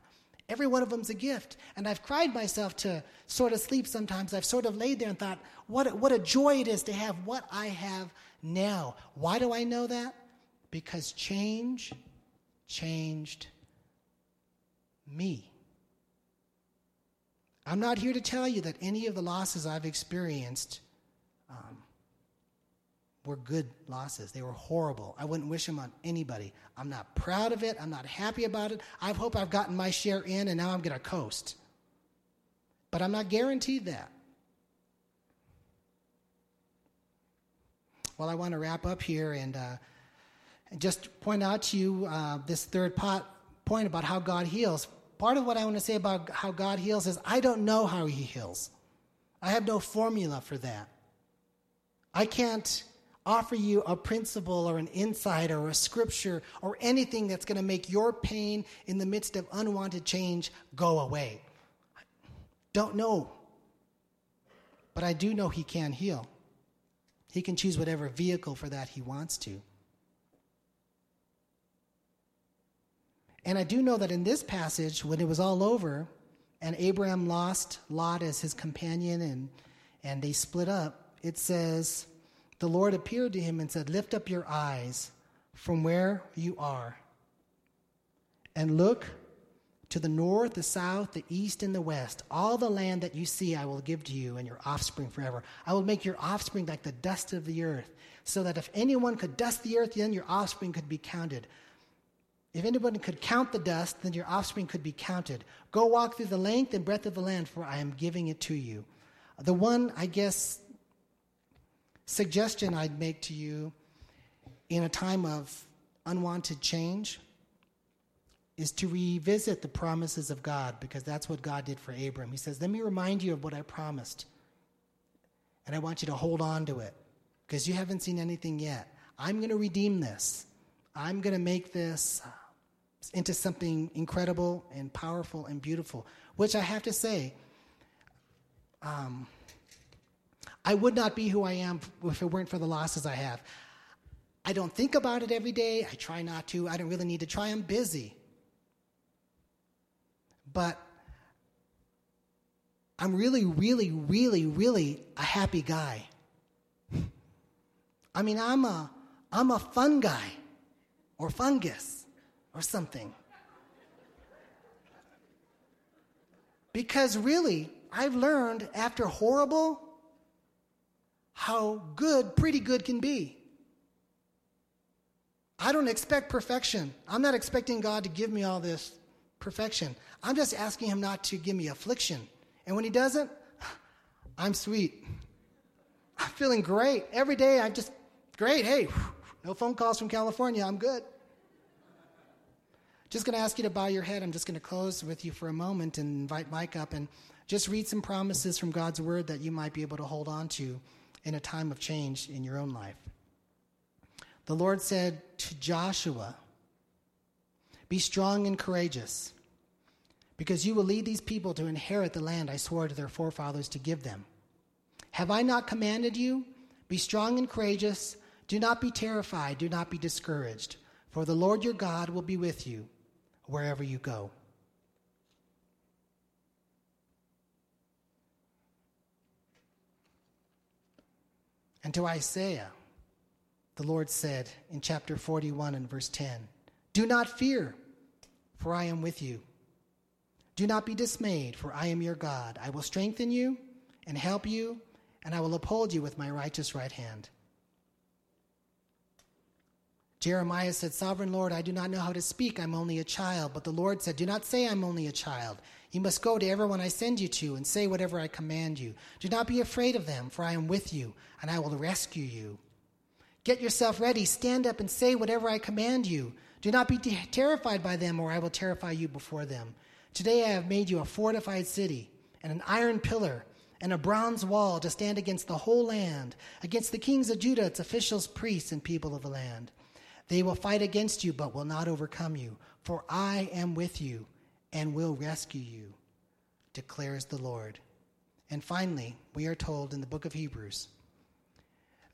Every one of them's a gift. And I've cried myself to sort of sleep sometimes. I've sort of laid there and thought, what what a joy it is to have what I have now. Why do I know that? Because change changed me. I'm not here to tell you that any of the losses I've experienced were good losses. They were horrible. I wouldn't wish them on anybody. I'm not proud of it. I'm not happy about it. I hope I've gotten my share in and now I'm going to coast. But I'm not guaranteed that. Well, I want to wrap up here and, uh, just point out to you uh, this third pot, point about how God heals. Part of what I want to say about how God heals is I don't know how He heals. I have no formula for that. I can't offer you a principle or an insight or a scripture or anything that's going to make your pain in the midst of unwanted change go away. Don't know. But I do know He can heal. He can choose whatever vehicle for that He wants to. And I do know that in this passage, when it was all over, and Abraham lost Lot as his companion and, and they split up, it says, the Lord appeared to him and said, Lift up your eyes from where you are and look to the north, the south, the east, and the west. All the land that you see, I will give to you and your offspring forever. I will make your offspring like the dust of the earth, so that if anyone could dust the earth, then your offspring could be counted. If anyone could count the dust, then your offspring could be counted. Go walk through the length and breadth of the land, for I am giving it to you. The one, I guess, suggestion I'd make to you in a time of unwanted change is to revisit the promises of God because that's what God did for Abram. He says, Let me remind you of what I promised. And I want you to hold on to it because you haven't seen anything yet. I'm going to redeem this. I'm going to make this into something incredible and powerful and beautiful, which I have to say, um, I would not be who I am if it weren't for the losses I have. I don't think about it every day. I try not to. I don't really need to try. I'm busy. But I'm really, really, really, really a happy guy. I mean, I'm a, I'm a fun guy or fungus or something. Because really, I've learned after horrible how good pretty good can be. I don't expect perfection. I'm not expecting God to give me all this perfection. I'm just asking Him not to give me affliction. And when He doesn't, I'm sweet. I'm feeling great. Every day I'm just great. Hey, no phone calls from California. I'm good. Just going to ask you to bow your head. I'm just going to close with you for a moment and invite Mike up and just read some promises from God's Word that you might be able to hold on to in a time of change in your own life. The Lord said to Joshua, Be strong and courageous, because you will lead these people to inherit the land I swore to their forefathers to give them. Have I not commanded you? Be strong and courageous. Do not be terrified. Do not be discouraged, for the Lord your God will be with you wherever you go. And to Isaiah, the Lord said in chapter 41 and verse 10 Do not fear, for I am with you. Do not be dismayed, for I am your God. I will strengthen you and help you, and I will uphold you with my righteous right hand. Jeremiah said, Sovereign Lord, I do not know how to speak. I'm only a child. But the Lord said, Do not say I'm only a child. You must go to everyone I send you to and say whatever I command you. Do not be afraid of them, for I am with you, and I will rescue you. Get yourself ready. Stand up and say whatever I command you. Do not be te- terrified by them, or I will terrify you before them. Today I have made you a fortified city, and an iron pillar, and a bronze wall to stand against the whole land, against the kings of Judah, its officials, priests, and people of the land. They will fight against you, but will not overcome you, for I am with you and will rescue you, declares the Lord. And finally, we are told in the book of Hebrews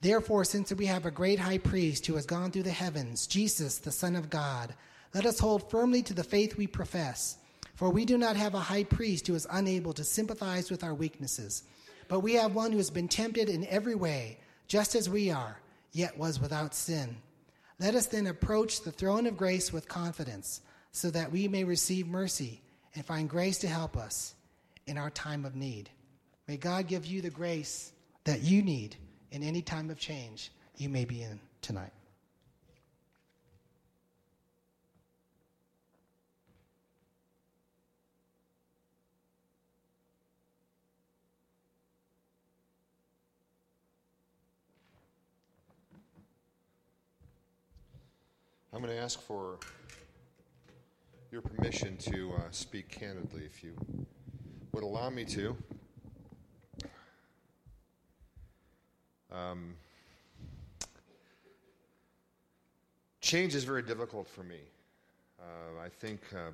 Therefore, since we have a great high priest who has gone through the heavens, Jesus, the Son of God, let us hold firmly to the faith we profess. For we do not have a high priest who is unable to sympathize with our weaknesses, but we have one who has been tempted in every way, just as we are, yet was without sin. Let us then approach the throne of grace with confidence, so that we may receive mercy and find grace to help us in our time of need. May God give you the grace that you need in any time of change you may be in tonight.
I'm going to ask for your permission to uh, speak candidly, if you would allow me to. Um, change is very difficult for me. Uh, I think uh,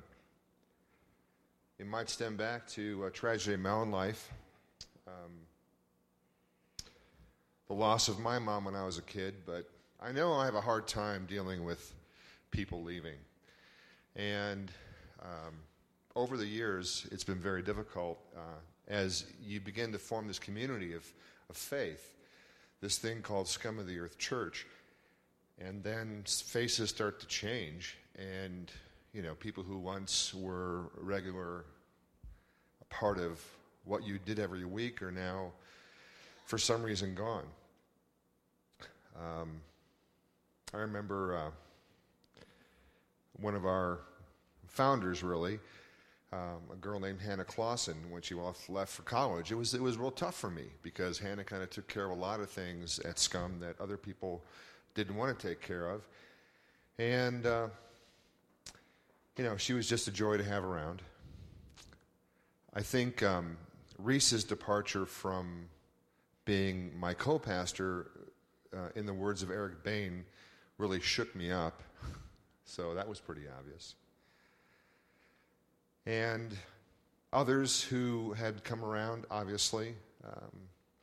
it might stem back to a tragedy in my own life. Um, the loss of my mom when I was a kid, but I know I have a hard time dealing with people leaving. And um, over the years, it's been very difficult uh, as you begin to form this community of, of faith, this thing called Scum of the Earth Church. And then faces start to change, and you know, people who once were a regular part of what you did every week are now, for some reason, gone. Um, I remember uh, one of our founders, really, um, a girl named Hannah Clausen, when she left for college. It was, it was real tough for me because Hannah kind of took care of a lot of things at Scum that other people didn't want to take care of. And, uh, you know, she was just a joy to have around. I think um, Reese's departure from being my co pastor, uh, in the words of Eric Bain, really shook me up. So that was pretty obvious. And others who had come around, obviously, um,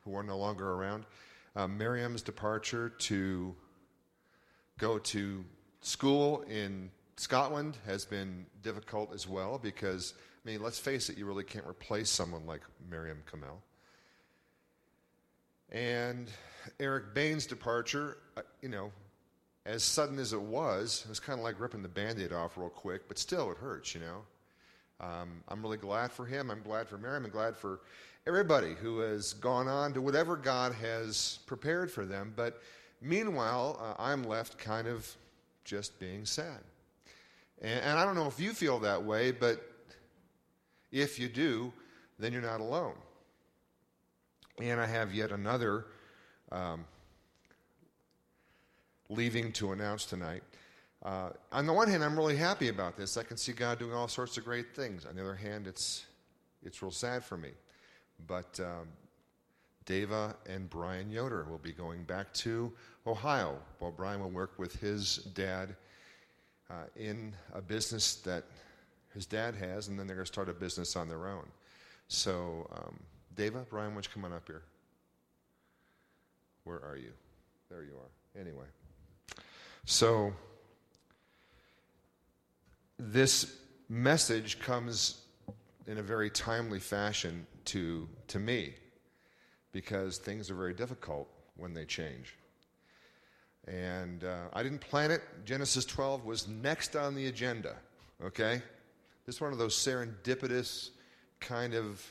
who are no longer around. Uh, Miriam's departure to go to school in Scotland has been difficult as well because, I mean, let's face it, you really can't replace someone like Miriam Kamel. And Eric Bain's departure, uh, you know, as sudden as it was, it was kind of like ripping the band aid off real quick, but still it hurts, you know. Um, I'm really glad for him. I'm glad for Miriam. I'm glad for everybody who has gone on to whatever God has prepared for them. But meanwhile, uh, I'm left kind of just being sad. And, and I don't know if you feel that way, but if you do, then you're not alone. And I have yet another um, leaving to announce tonight. Uh, on the one hand, I'm really happy about this. I can see God doing all sorts of great things. On the other hand, it's, it's real sad for me. But um, Deva and Brian Yoder will be going back to Ohio while Brian will work with his dad uh, in a business that his dad has, and then they're going to start a business on their own. So, um, Deva, Brian, why don't you come on up here? Where are you? There you are. Anyway. So, this message comes in a very timely fashion to, to me because things are very difficult when they change. And uh, I didn't plan it. Genesis 12 was next on the agenda, okay? This is one of those serendipitous kind of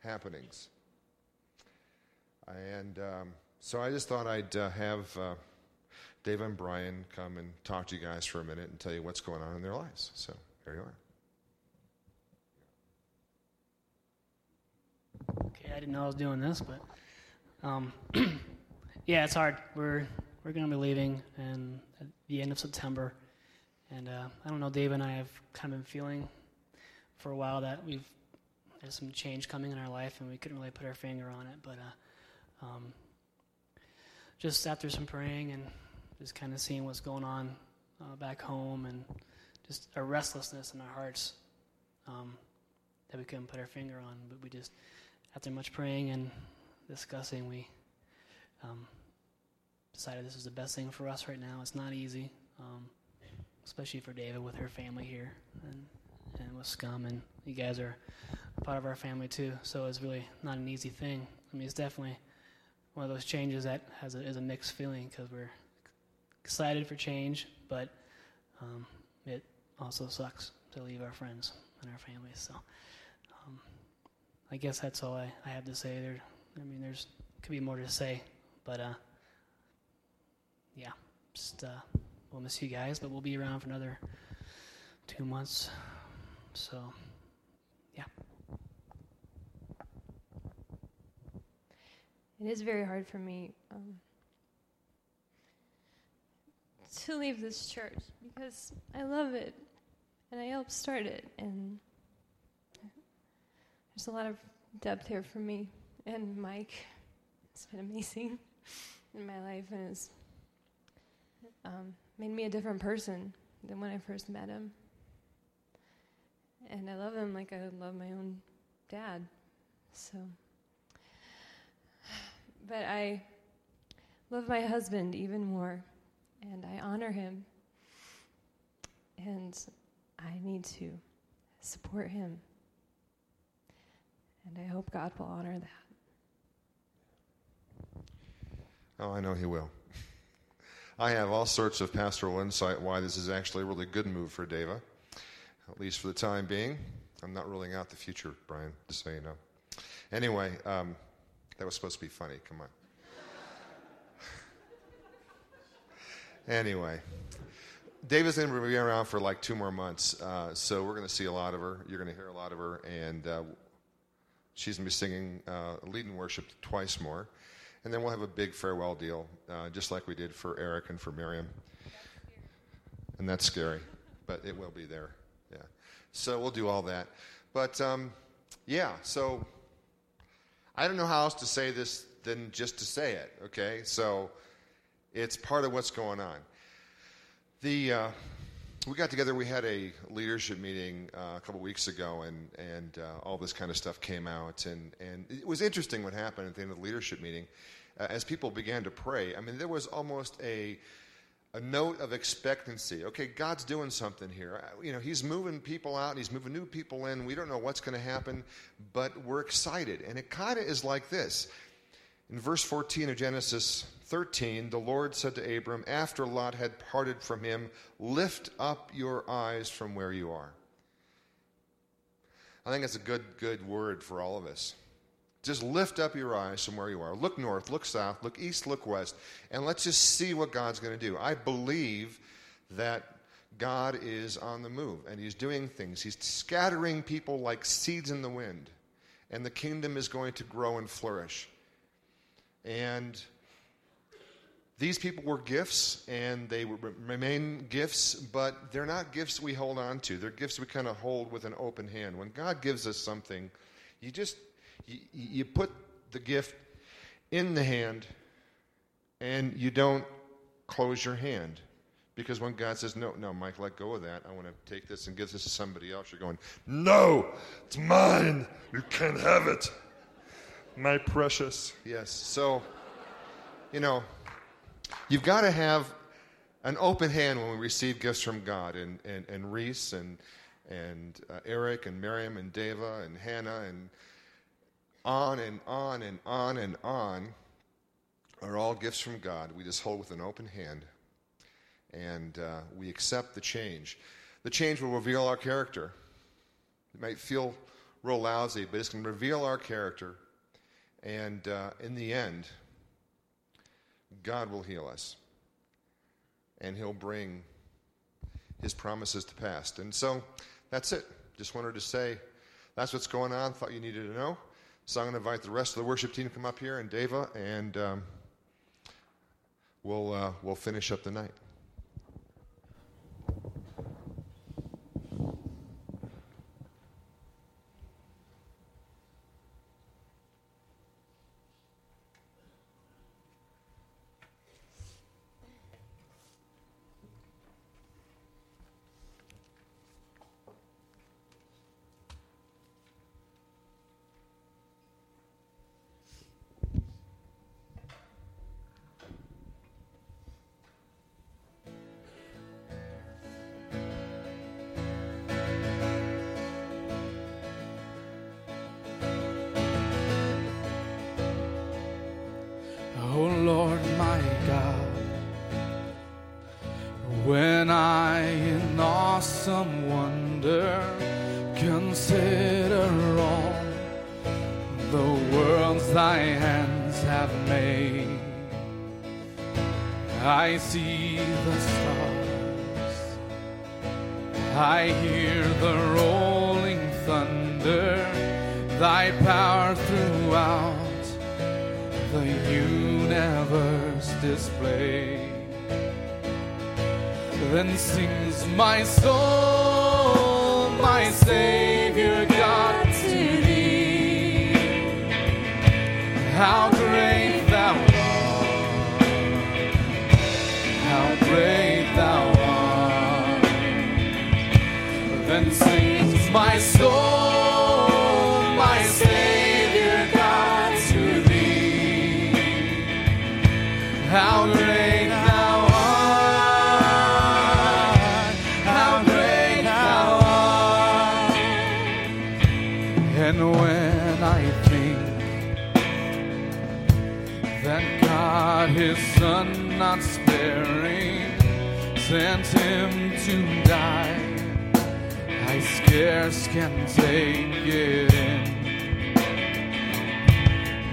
happenings. And um, so I just thought I'd uh, have uh, Deva and Brian come and talk to you guys for a minute and tell you what's going on in their lives. So here you are.
Okay, I didn't know I was doing this, but um, yeah, it's hard. We're we're gonna be leaving and at the end of September, and uh, I don't know. Deva and I have kind of been feeling for a while that we've there's some change coming in our life, and we couldn't really put our finger on it. But uh, um, just after some praying and just kind of seeing what's going on uh, back home, and just a restlessness in our hearts um, that we couldn't put our finger on, but we just after much praying and discussing, we um, decided this was the best thing for us right now. It's not easy, um, especially for Deva with her family here and, and with Scum, and you guys are part of our family too. So it's really not an easy thing. I mean, it's definitely one of those changes that has a, is a mixed feeling because we're excited for change, but um, it also sucks to leave our friends and our families. So. Um, I guess that's all I, I have to say. There, I mean, there's could be more to say, but uh, yeah, just uh, we'll miss you guys, but we'll be around for another two months. So, yeah.
It is very hard for me um, to leave this church because I love it and I helped start it, and there's a lot of depth here for me and Mike. It's been amazing in my life, and it's um, made me a different person than when I first met him. And I love him like I love my own dad. So, but I love my husband even more, and I honor him, and I need to support him. And I hope God will honor that.
Oh, I know He will. I have all sorts of pastoral insight why this is actually a really good move for Deva, at least for the time being. I'm not ruling out the future, Brian, just so you know. Anyway, um, that was supposed to be funny. Come on. Anyway, Deva's going to be around for like two more months, uh, so we're going to see a lot of her. You're going to hear a lot of her, and uh, she's going to be singing uh, leading worship twice more. and then we'll have a big farewell deal, uh, just like we did for Eric and for Miriam. And that's scary, but it will be there. Yeah. So we'll do all that. But um, yeah, so I don't know how else to say this than just to say it, okay? So it's part of what's going on. The uh, we got together. We had a leadership meeting uh, a couple weeks ago, and and uh, all this kind of stuff came out, and and it was interesting what happened at the end of the leadership meeting, uh, as people began to pray. I mean, there was almost a a note of expectancy. Okay, God's doing something here. Uh, You know, He's moving people out, and He's moving new people in. We don't know what's going to happen, but we're excited. And it kind of is like this. In verse 14 of Genesis 13, the Lord said to Abram, after Lot had parted from him, Lift up your eyes from where you are. I think that's a good, good word for all of us. Just lift up your eyes from where you are. Look north, look south, look east, look west, and let's just see what God's going to do. I believe that God is on the move and He's doing things. He's scattering people like seeds in the wind, and the kingdom is going to grow and flourish. And these people were gifts and they remain gifts, but they're not gifts we hold on to. They're gifts we kind of hold with an open hand. When God gives us something, you just you, you put the gift in the hand and you don't close your hand. Because when God says, No, no, Mike, let go of that. I want to take this and give this to somebody else, you're going, No, it's mine. You can't have it. My precious. Yes. So, you know, you've got to have an open hand when we receive gifts from God. And, and, and Reese and, and uh, Eric and Miriam and Deva and Hannah and on and on and on and on are all gifts from God. We just hold with an open hand and uh, we accept the change. The change will reveal our character. It might feel real lousy, but it's going to reveal our character. And uh, in the end, God will heal us. And He'll bring His promises to pass. And so that's it. Just wanted to say that's what's going on. Thought you needed to know. So I'm going to invite the rest of the worship team to come up here and Deva, and um, we'll, uh, we'll finish up the night.
I see the stars, I hear the rolling thunder, thy power throughout the universe display. Then sings my soul, my Savior God to thee. How great thou art! Then sent Him to die, I scarce can take it in.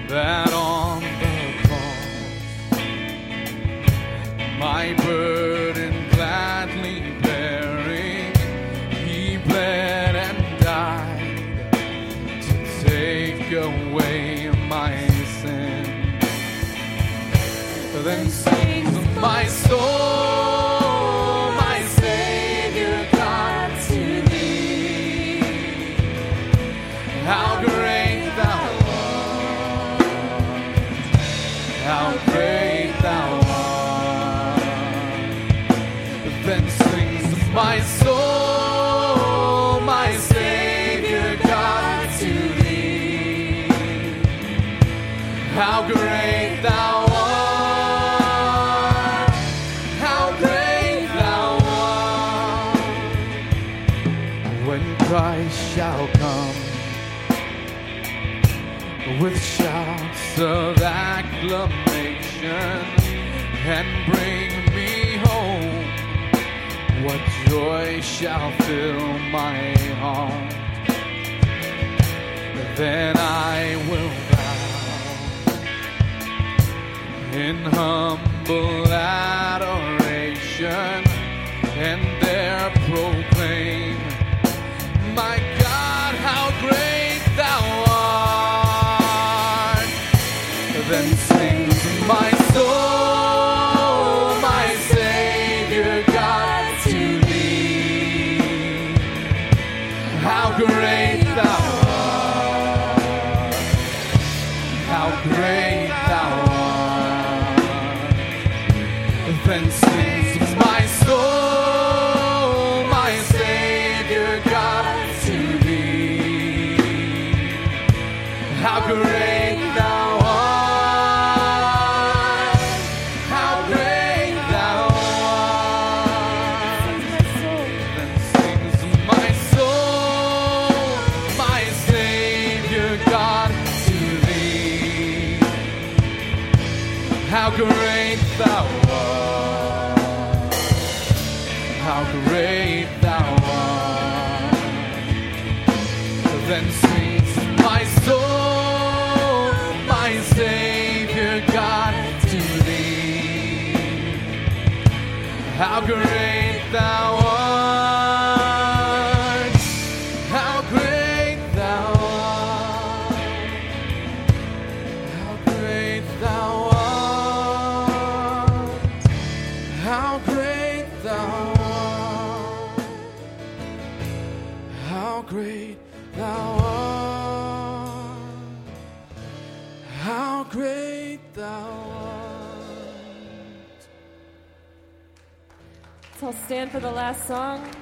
That on the cross my burden Christ shall come with shouts of acclamation and bring me home. What joy shall fill my heart? Then I will bow in humble adoration and there proclaim my
for the last song.